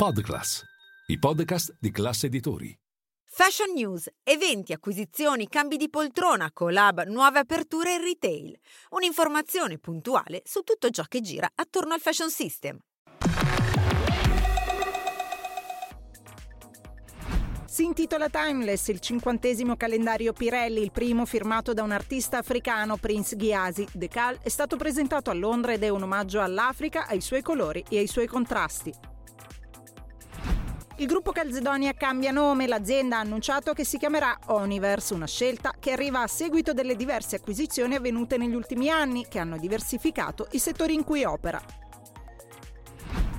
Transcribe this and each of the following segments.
Podclass, i podcast di classe editori. Fashion News, eventi, acquisizioni, cambi di poltrona, collab, nuove aperture in retail. Un'informazione puntuale su tutto ciò che gira attorno al fashion system. Si intitola Timeless, il cinquantesimo calendario Pirelli, il primo firmato da un artista africano, Prince Ghiasi. Decal è stato presentato a Londra ed è un omaggio all'Africa, ai suoi colori e ai suoi contrasti. Il gruppo Calzedonia cambia nome, l'azienda ha annunciato che si chiamerà Oniverse, una scelta che arriva a seguito delle diverse acquisizioni avvenute negli ultimi anni che hanno diversificato i settori in cui opera.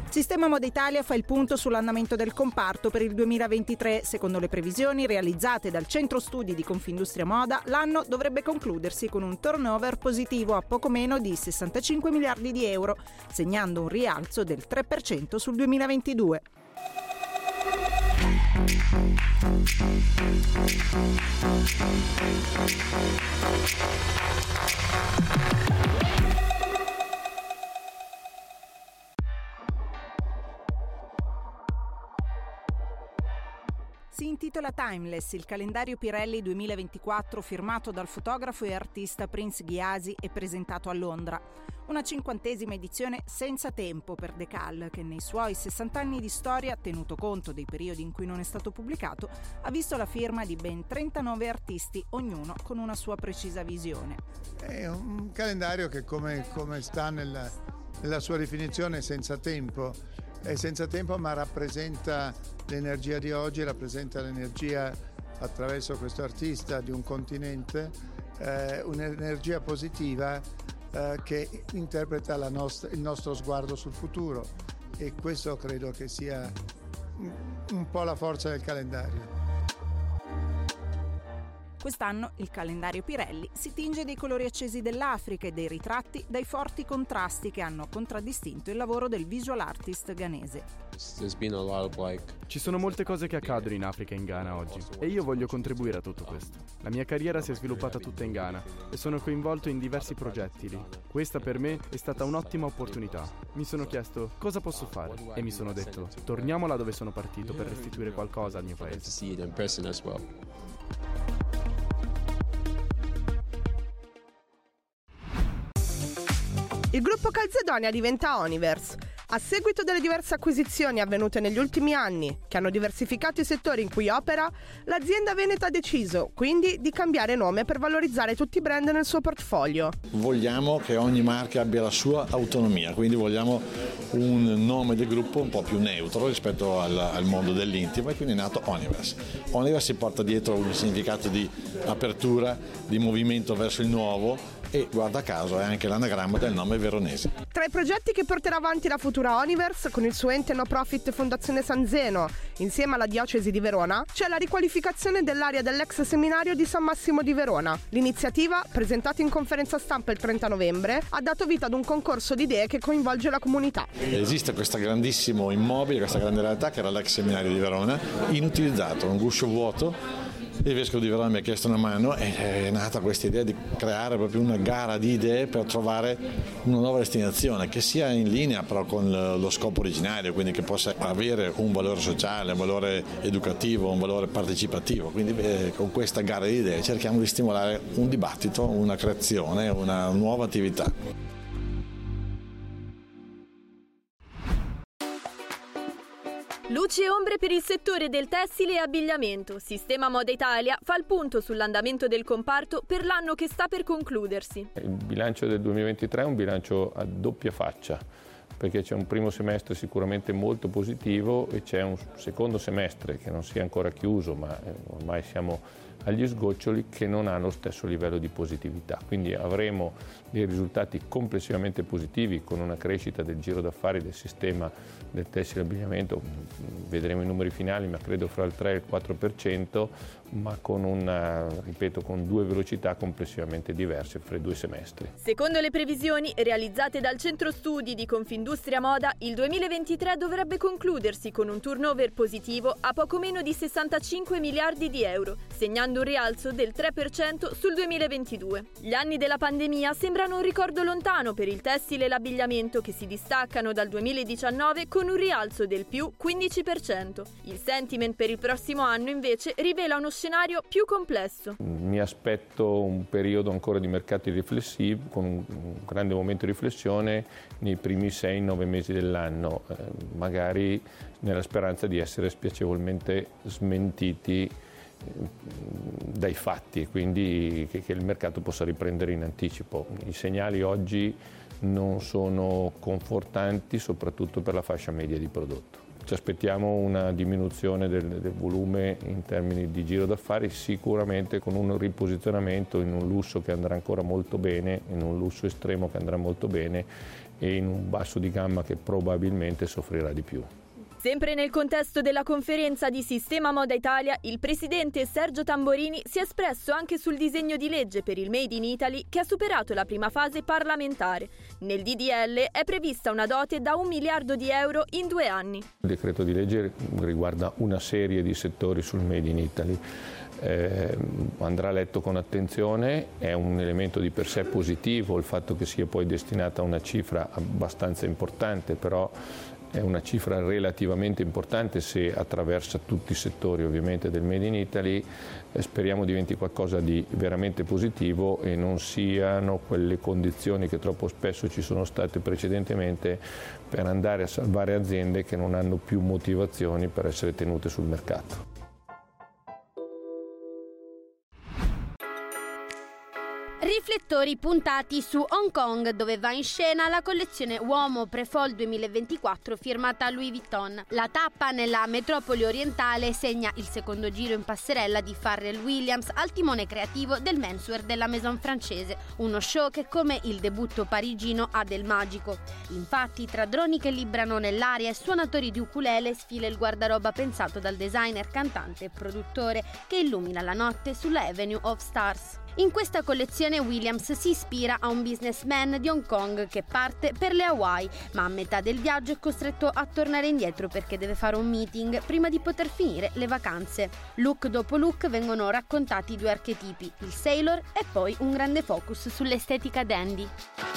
Sistema Moda Italia fa il punto sull'andamento del comparto per il 2023. Secondo le previsioni realizzate dal Centro Studi di Confindustria Moda, l'anno dovrebbe concludersi con un turnover positivo a poco meno di 65 miliardi di euro, segnando un rialzo del 3% sul 2022. Musik Si intitola Timeless, il calendario Pirelli 2024 firmato dal fotografo e artista Prince Ghiasi e presentato a Londra. Una cinquantesima edizione senza tempo per Decal, che nei suoi 60 anni di storia, tenuto conto dei periodi in cui non è stato pubblicato, ha visto la firma di ben 39 artisti, ognuno con una sua precisa visione. È un calendario che come, come sta nella, nella sua definizione senza tempo, è senza tempo ma rappresenta l'energia di oggi, rappresenta l'energia attraverso questo artista di un continente, eh, un'energia positiva eh, che interpreta nostra, il nostro sguardo sul futuro e questo credo che sia un po' la forza del calendario. Quest'anno il calendario Pirelli si tinge dei colori accesi dell'Africa e dei ritratti dai forti contrasti che hanno contraddistinto il lavoro del visual artist ghanese. Ci sono molte cose che accadono in Africa e in Ghana oggi e io voglio contribuire a tutto questo. La mia carriera si è sviluppata tutta in Ghana e sono coinvolto in diversi progetti lì. Questa per me è stata un'ottima opportunità. Mi sono chiesto cosa posso fare e mi sono detto torniamo là dove sono partito per restituire qualcosa al mio paese. Il gruppo Calzedonia diventa Oniverse. A seguito delle diverse acquisizioni avvenute negli ultimi anni, che hanno diversificato i settori in cui opera, l'azienda veneta ha deciso quindi di cambiare nome per valorizzare tutti i brand nel suo portfolio. Vogliamo che ogni marca abbia la sua autonomia, quindi vogliamo un nome del gruppo un po' più neutro rispetto al, al mondo dell'intimo e quindi è nato Oniverse. Oniverse si porta dietro un significato di apertura, di movimento verso il nuovo e guarda caso è anche l'anagramma del nome veronese. Tra i progetti che porterà avanti la futura Universe con il suo ente no profit Fondazione San Zeno insieme alla diocesi di Verona c'è la riqualificazione dell'area dell'ex seminario di San Massimo di Verona. L'iniziativa, presentata in conferenza stampa il 30 novembre, ha dato vita ad un concorso di idee che coinvolge la comunità. Esiste questo grandissimo immobile, questa grande realtà che era l'ex seminario di Verona, inutilizzato, un guscio vuoto il vescovo di Verona mi ha chiesto una mano e è nata questa idea di creare proprio una gara di idee per trovare una nuova destinazione che sia in linea però con lo scopo originario, quindi che possa avere un valore sociale, un valore educativo, un valore partecipativo. Quindi eh, con questa gara di idee cerchiamo di stimolare un dibattito, una creazione, una nuova attività. Luci e ombre per il settore del tessile e abbigliamento. Sistema Moda Italia fa il punto sull'andamento del comparto per l'anno che sta per concludersi. Il bilancio del 2023 è un bilancio a doppia faccia perché c'è un primo semestre sicuramente molto positivo e c'è un secondo semestre che non si è ancora chiuso ma eh, ormai siamo agli sgoccioli che non ha lo stesso livello di positività. Quindi avremo dei risultati complessivamente positivi con una crescita del giro d'affari del sistema del tessile abbigliamento, vedremo i numeri finali, ma credo fra il 3 e il 4%, ma con, una, ripeto, con due velocità complessivamente diverse fra i due semestri. Secondo le previsioni realizzate dal Centro Studi di Confindustria industria moda, il 2023 dovrebbe concludersi con un turnover positivo a poco meno di 65 miliardi di euro, segnando un rialzo del 3% sul 2022. Gli anni della pandemia sembrano un ricordo lontano per il tessile e l'abbigliamento che si distaccano dal 2019 con un rialzo del più 15%. Il sentiment per il prossimo anno invece rivela uno scenario più complesso. Mi aspetto un periodo ancora di mercati riflessivi con un grande momento di riflessione nei primi 6-9 mesi dell'anno, eh, magari nella speranza di essere spiacevolmente smentiti dai fatti e quindi che, che il mercato possa riprendere in anticipo. I segnali oggi non sono confortanti soprattutto per la fascia media di prodotto. Ci aspettiamo una diminuzione del, del, volume in termini di giro d'affari, sicuramente con un riposizionamento in un lusso che andrà ancora molto bene, in un lusso estremo che andrà molto bene e in un basso di gamma che probabilmente soffrirà di più. Sempre nel contesto della conferenza di Sistema Moda Italia, il presidente Sergio Tamborini si è espresso anche sul disegno di legge per il Made in Italy che ha superato la prima fase parlamentare. Nel DDL è prevista una dote da un miliardo di euro in due anni. Il decreto di legge riguarda una serie di settori sul Made in Italy. Eh, andrà letto con attenzione, è un elemento di per sé positivo il fatto che sia poi destinata a una cifra abbastanza importante, però è una cifra relativamente importante se attraversa tutti i settori ovviamente del Made in Italy, eh, speriamo diventi qualcosa di veramente positivo e non siano quelle condizioni che troppo spesso ci sono state precedentemente per andare a salvare aziende che non hanno più motivazioni per essere tenute sul mercato. Riflettori puntati su Hong Kong dove va in scena la collezione Uomo Pre-Fall 2024 firmata Louis Vuitton. La tappa nella metropoli orientale segna il secondo giro in passerella di Farrell Williams al timone creativo del menswear della maison francese, uno show che come il debutto parigino ha del magico. Infatti tra droni che librano nell'aria e suonatori di ukulele sfila il guardaroba pensato dal designer, cantante e produttore che illumina la notte sulla Avenue of Stars. In questa collezione Williams si ispira a un businessman di Hong Kong che parte per le Hawaii, ma a metà del viaggio è costretto a tornare indietro perché deve fare un meeting prima di poter finire le vacanze. Look dopo look vengono raccontati due archetipi, il sailor e poi un grande focus sull'estetica dandy.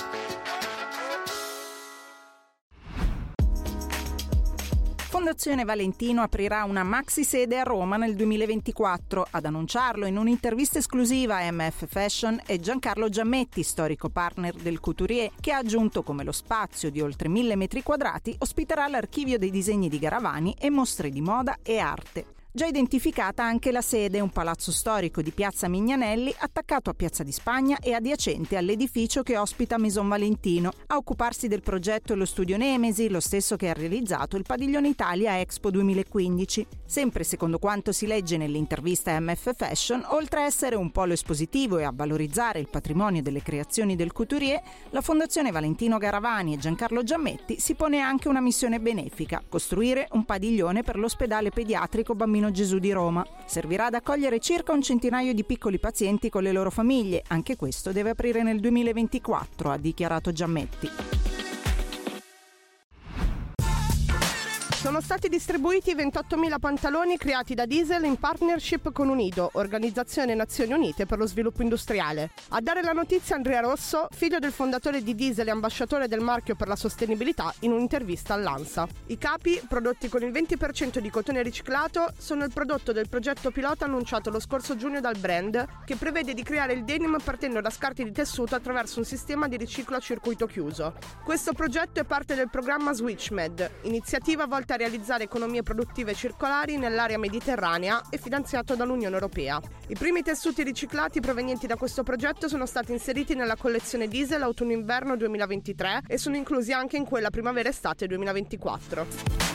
Fondazione Valentino aprirà una maxi sede a Roma nel 2024. Ad annunciarlo in un'intervista esclusiva a MF Fashion è Giancarlo Giammetti, storico partner del Couturier, che ha aggiunto come lo spazio di oltre mille metri quadrati ospiterà l'archivio dei disegni di Garavani e mostre di moda e arte. Già identificata anche la sede, un palazzo storico di Piazza Mignanelli attaccato a Piazza di Spagna e adiacente all'edificio che ospita Maison Valentino. A occuparsi del progetto è lo studio Nemesi, lo stesso che ha realizzato il Padiglione Italia Expo 2015. Sempre secondo quanto si legge nell'intervista MF Fashion, oltre a essere un polo espositivo e a valorizzare il patrimonio delle creazioni del couturier, la Fondazione Valentino Garavani e Giancarlo Giammetti si pone anche una missione benefica, costruire un padiglione per l'ospedale pediatrico bambino Bambino Gesù di Roma. Servirà ad accogliere circa un centinaio di piccoli pazienti con le loro famiglie. Anche questo deve aprire nel 2024, ha dichiarato Giammetti. Sono stati distribuiti 28.000 pantaloni creati da Diesel in partnership con Unido, Organizzazione Nazioni Unite per lo Sviluppo Industriale. A dare la notizia Andrea Rosso, figlio del fondatore di Diesel e ambasciatore del marchio per la sostenibilità, in un'intervista all'ANSA. I capi, prodotti con il 20% di cotone riciclato, sono il prodotto del progetto pilota annunciato lo scorso giugno dal brand, che prevede di creare il denim partendo da scarti di tessuto attraverso un sistema di riciclo a circuito chiuso. Questo progetto è parte del programma SwitchMed, iniziativa volta a realizzare economie produttive circolari nell'area mediterranea e finanziato dall'Unione Europea. I primi tessuti riciclati provenienti da questo progetto sono stati inseriti nella collezione diesel autunno-inverno 2023 e sono inclusi anche in quella primavera-estate 2024.